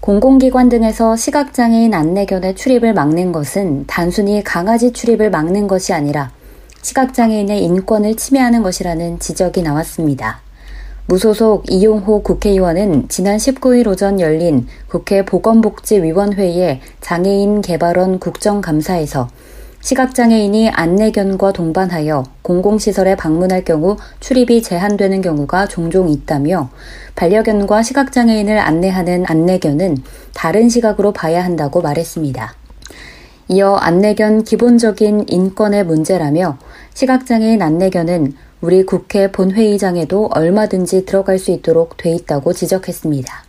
공공기관 등에서 시각장애인 안내견의 출입을 막는 것은 단순히 강아지 출입을 막는 것이 아니라 시각장애인의 인권을 침해하는 것이라는 지적이 나왔습니다. 무소속 이용호 국회의원은 지난 19일 오전 열린 국회 보건복지위원회의 장애인 개발원 국정감사에서 시각장애인이 안내견과 동반하여 공공시설에 방문할 경우 출입이 제한되는 경우가 종종 있다며 반려견과 시각장애인을 안내하는 안내견은 다른 시각으로 봐야 한다고 말했습니다. 이어 안내견 기본적인 인권의 문제라며 시각장애인 안내견은 우리 국회 본회의장에도 얼마든지 들어갈 수 있도록 돼 있다고 지적했습니다.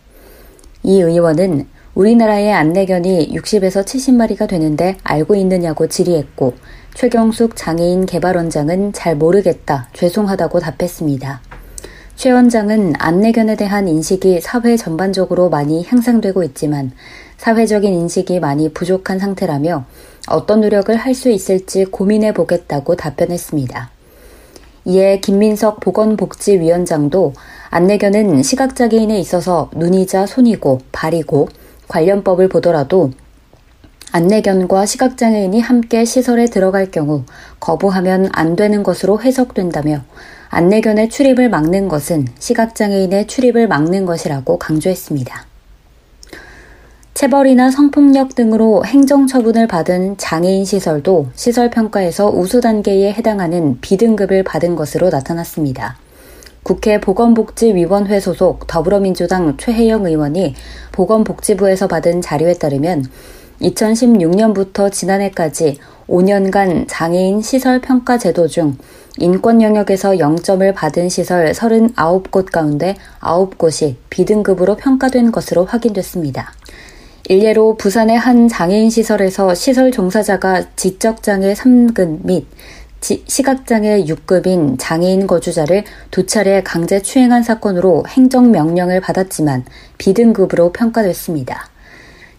이 의원은 우리나라의 안내견이 60에서 70마리가 되는데 알고 있느냐고 질의했고 최경숙 장애인 개발원장은 잘 모르겠다, 죄송하다고 답했습니다. 최 원장은 안내견에 대한 인식이 사회 전반적으로 많이 향상되고 있지만 사회적인 인식이 많이 부족한 상태라며 어떤 노력을 할 수 있을지 고민해 보겠다고 답변했습니다. 이에 김민석 보건복지위원장도 안내견은 시각장애인에 있어서 눈이자 손이고 발이고 관련법을 보더라도 안내견과 시각장애인이 함께 시설에 들어갈 경우 거부하면 안 되는 것으로 해석된다며 안내견의 출입을 막는 것은 시각장애인의 출입을 막는 것이라고 강조했습니다. 체벌이나 성폭력 등으로 행정처분을 받은 장애인 시설도 시설평가에서 우수 단계에 해당하는 B등급을 받은 것으로 나타났습니다. 국회 보건복지위원회 소속 더불어민주당 최혜영 의원이 보건복지부에서 받은 자료에 따르면 2016년부터 지난해까지 5년간 장애인 시설 평가 제도 중 인권 영역에서 0점을 받은 시설 39곳 가운데 9곳이 B등급으로 평가된 것으로 확인됐습니다. 일례로 부산의 한 장애인 시설에서 시설 종사자가 지적장애 3급 및 시각장애 6급인 장애인 거주자를 두 차례 강제 추행한 사건으로 행정명령을 받았지만 B등급으로 평가됐습니다.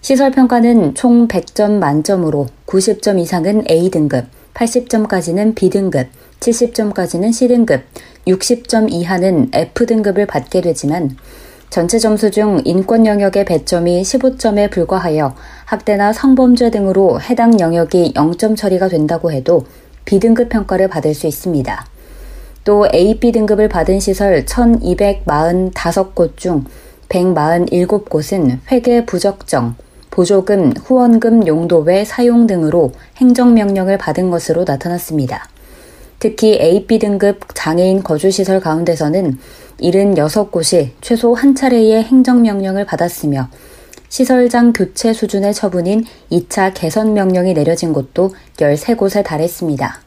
시설평가는 총 100점 만점으로 90점 이상은 A등급, 80점까지는 B등급, 70점까지는 C등급, 60점 이하는 F등급을 받게 되지만 전체 점수 중 인권 영역의 배점이 15점에 불과하여 학대나 성범죄 등으로 해당 영역이 0점 처리가 된다고 해도 B등급 평가를 받을 수 있습니다. 또 AB 등급을 받은 시설 1245곳 중 147곳은 회계 부적정, 보조금, 후원금 용도 외 사용 등으로 행정명령을 받은 것으로 나타났습니다. 특히 AB 등급 장애인 거주시설 가운데서는 76곳이 최소 한 차례의 행정명령을 받았으며 시설장 교체 수준의 처분인 2차 개선 명령이 내려진 곳도 13곳에 달했습니다.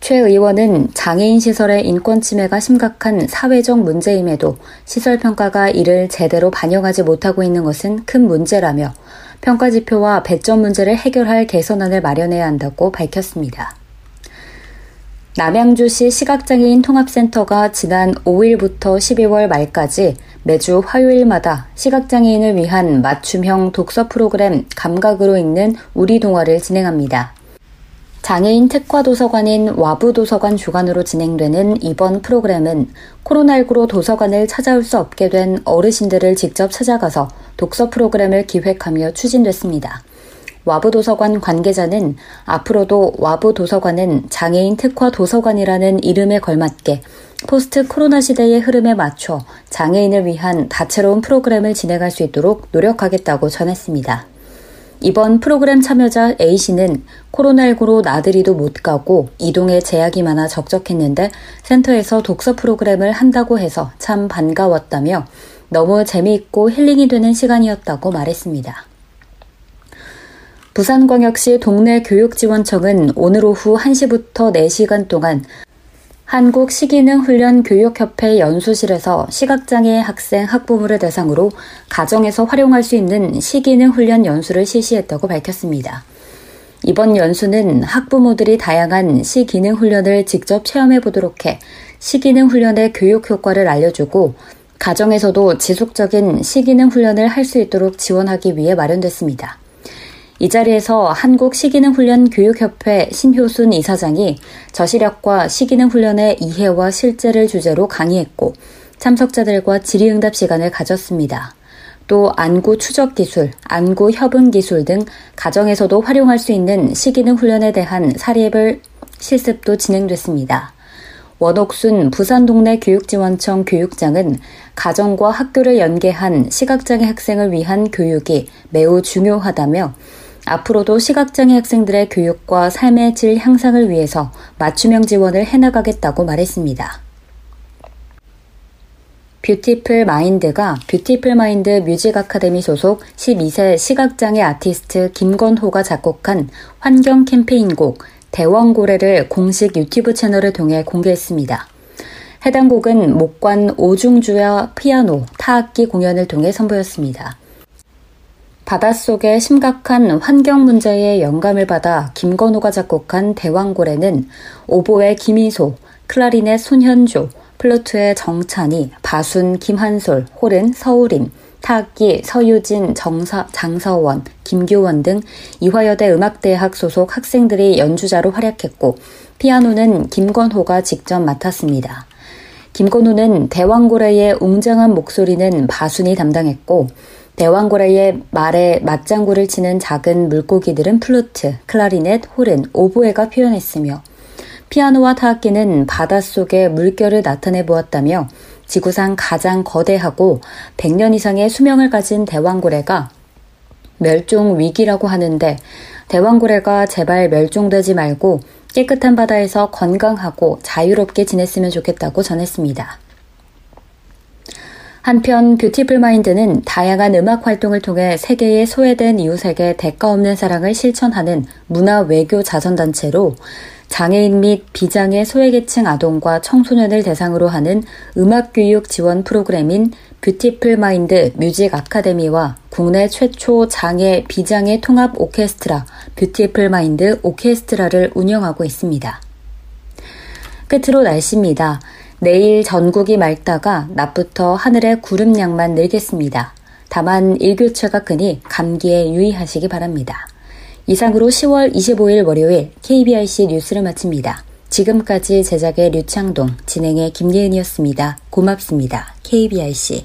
최 의원은 장애인 시설의 인권 침해가 심각한 사회적 문제임에도 시설 평가가 이를 제대로 반영하지 못하고 있는 것은 큰 문제라며 평가 지표와 배점 문제를 해결할 개선안을 마련해야 한다고 밝혔습니다. 남양주시 시각장애인 통합센터가 지난 5일부터 12월 말까지 매주 화요일마다 시각장애인을 위한 맞춤형 독서 프로그램 감각으로 읽는 우리 동화를 진행합니다. 장애인 특화 도서관인 와부 도서관 주관으로 진행되는 이번 프로그램은 코로나19로 도서관을 찾아올 수 없게 된 어르신들을 직접 찾아가서 독서 프로그램을 기획하며 추진됐습니다. 와부 도서관 관계자는 앞으로도 와부 도서관은 장애인 특화 도서관이라는 이름에 걸맞게 포스트 코로나 시대의 흐름에 맞춰 장애인을 위한 다채로운 프로그램을 진행할 수 있도록 노력하겠다고 전했습니다. 이번 프로그램 참여자 A씨는 코로나19로 나들이도 못 가고 이동에 제약이 많아 적적했는데 센터에서 독서 프로그램을 한다고 해서 참 반가웠다며 너무 재미있고 힐링이 되는 시간이었다고 말했습니다. 부산광역시 동네 교육지원청은 오늘 오후 1시부터 4시간 동안 한국 시기능 훈련 교육협회 연수실에서 시각장애 학생 학부모를 대상으로 가정에서 활용할 수 있는 시기능 훈련 연수를 실시했다고 밝혔습니다. 이번 연수는 학부모들이 다양한 시기능 훈련을 직접 체험해 보도록 해 시기능 훈련의 교육 효과를 알려주고 가정에서도 지속적인 시기능 훈련을 할 수 있도록 지원하기 위해 마련됐습니다. 이 자리에서 한국 시기능 훈련 교육협회 신효순 이사장이 저시력과 시기능 훈련의 이해와 실제를 주제로 강의했고 참석자들과 질의응답 시간을 가졌습니다. 또 안구 추적 기술, 안구 협응 기술 등 가정에서도 활용할 수 있는 시기능 훈련에 대한 사례별 실습도 진행됐습니다. 원옥순 부산 동네 교육지원청 교육장은 가정과 학교를 연계한 시각장애 학생을 위한 교육이 매우 중요하다며 앞으로도 시각장애 학생들의 교육과 삶의 질 향상을 위해서 맞춤형 지원을 해나가겠다고 말했습니다. 뷰티풀 마인드가 뷰티풀 마인드 뮤직 아카데미 소속 12세 시각장애 아티스트 김건호가 작곡한 환경 캠페인곡 대왕고래를 공식 유튜브 채널을 통해 공개했습니다. 해당 곡은 목관 오중주와 피아노, 타악기 공연을 통해 선보였습니다. 바닷속의 심각한 환경 문제에 영감을 받아 김건호가 작곡한 대왕고래는 오보에 김희소, 클라리넷 손현조, 플루트의 정찬이, 바순 김한솔, 호른 서울임, 타악기 서유진, 정사, 장서원, 김규원 등 이화여대 음악대학 소속 학생들이 연주자로 활약했고 피아노는 김건호가 직접 맡았습니다. 김건호는 대왕고래의 웅장한 목소리는 바순이 담당했고 대왕고래의 말에 맞장구를 치는 작은 물고기들은 플루트, 클라리넷, 호른, 오보에가 표현했으며 피아노와 타악기는 바닷속에 물결을 나타내 보았다며 지구상 가장 거대하고 100년 이상의 수명을 가진 대왕고래가 멸종 위기라고 하는데 대왕고래가 제발 멸종되지 말고 깨끗한 바다에서 건강하고 자유롭게 지냈으면 좋겠다고 전했습니다. 한편 뷰티풀 마인드는 다양한 음악 활동을 통해 세계의 소외된 이웃에게 대가 없는 사랑을 실천하는 문화 외교 자선단체로 장애인 및 비장애 소외계층 아동과 청소년을 대상으로 하는 음악 교육 지원 프로그램인 뷰티풀 마인드 뮤직 아카데미와 국내 최초 장애 비장애 통합 오케스트라 뷰티풀 마인드 오케스트라를 운영하고 있습니다. 끝으로 날씨입니다. 내일 전국이 맑다가 낮부터 하늘에 구름량만 늘겠습니다. 다만 일교차가 크니 감기에 유의하시기 바랍니다. 이상으로 10월 25일 월요일 KBRC 뉴스를 마칩니다. 지금까지 제작의 류창동, 진행의 김예은이었습니다. 고맙습니다. KBRC.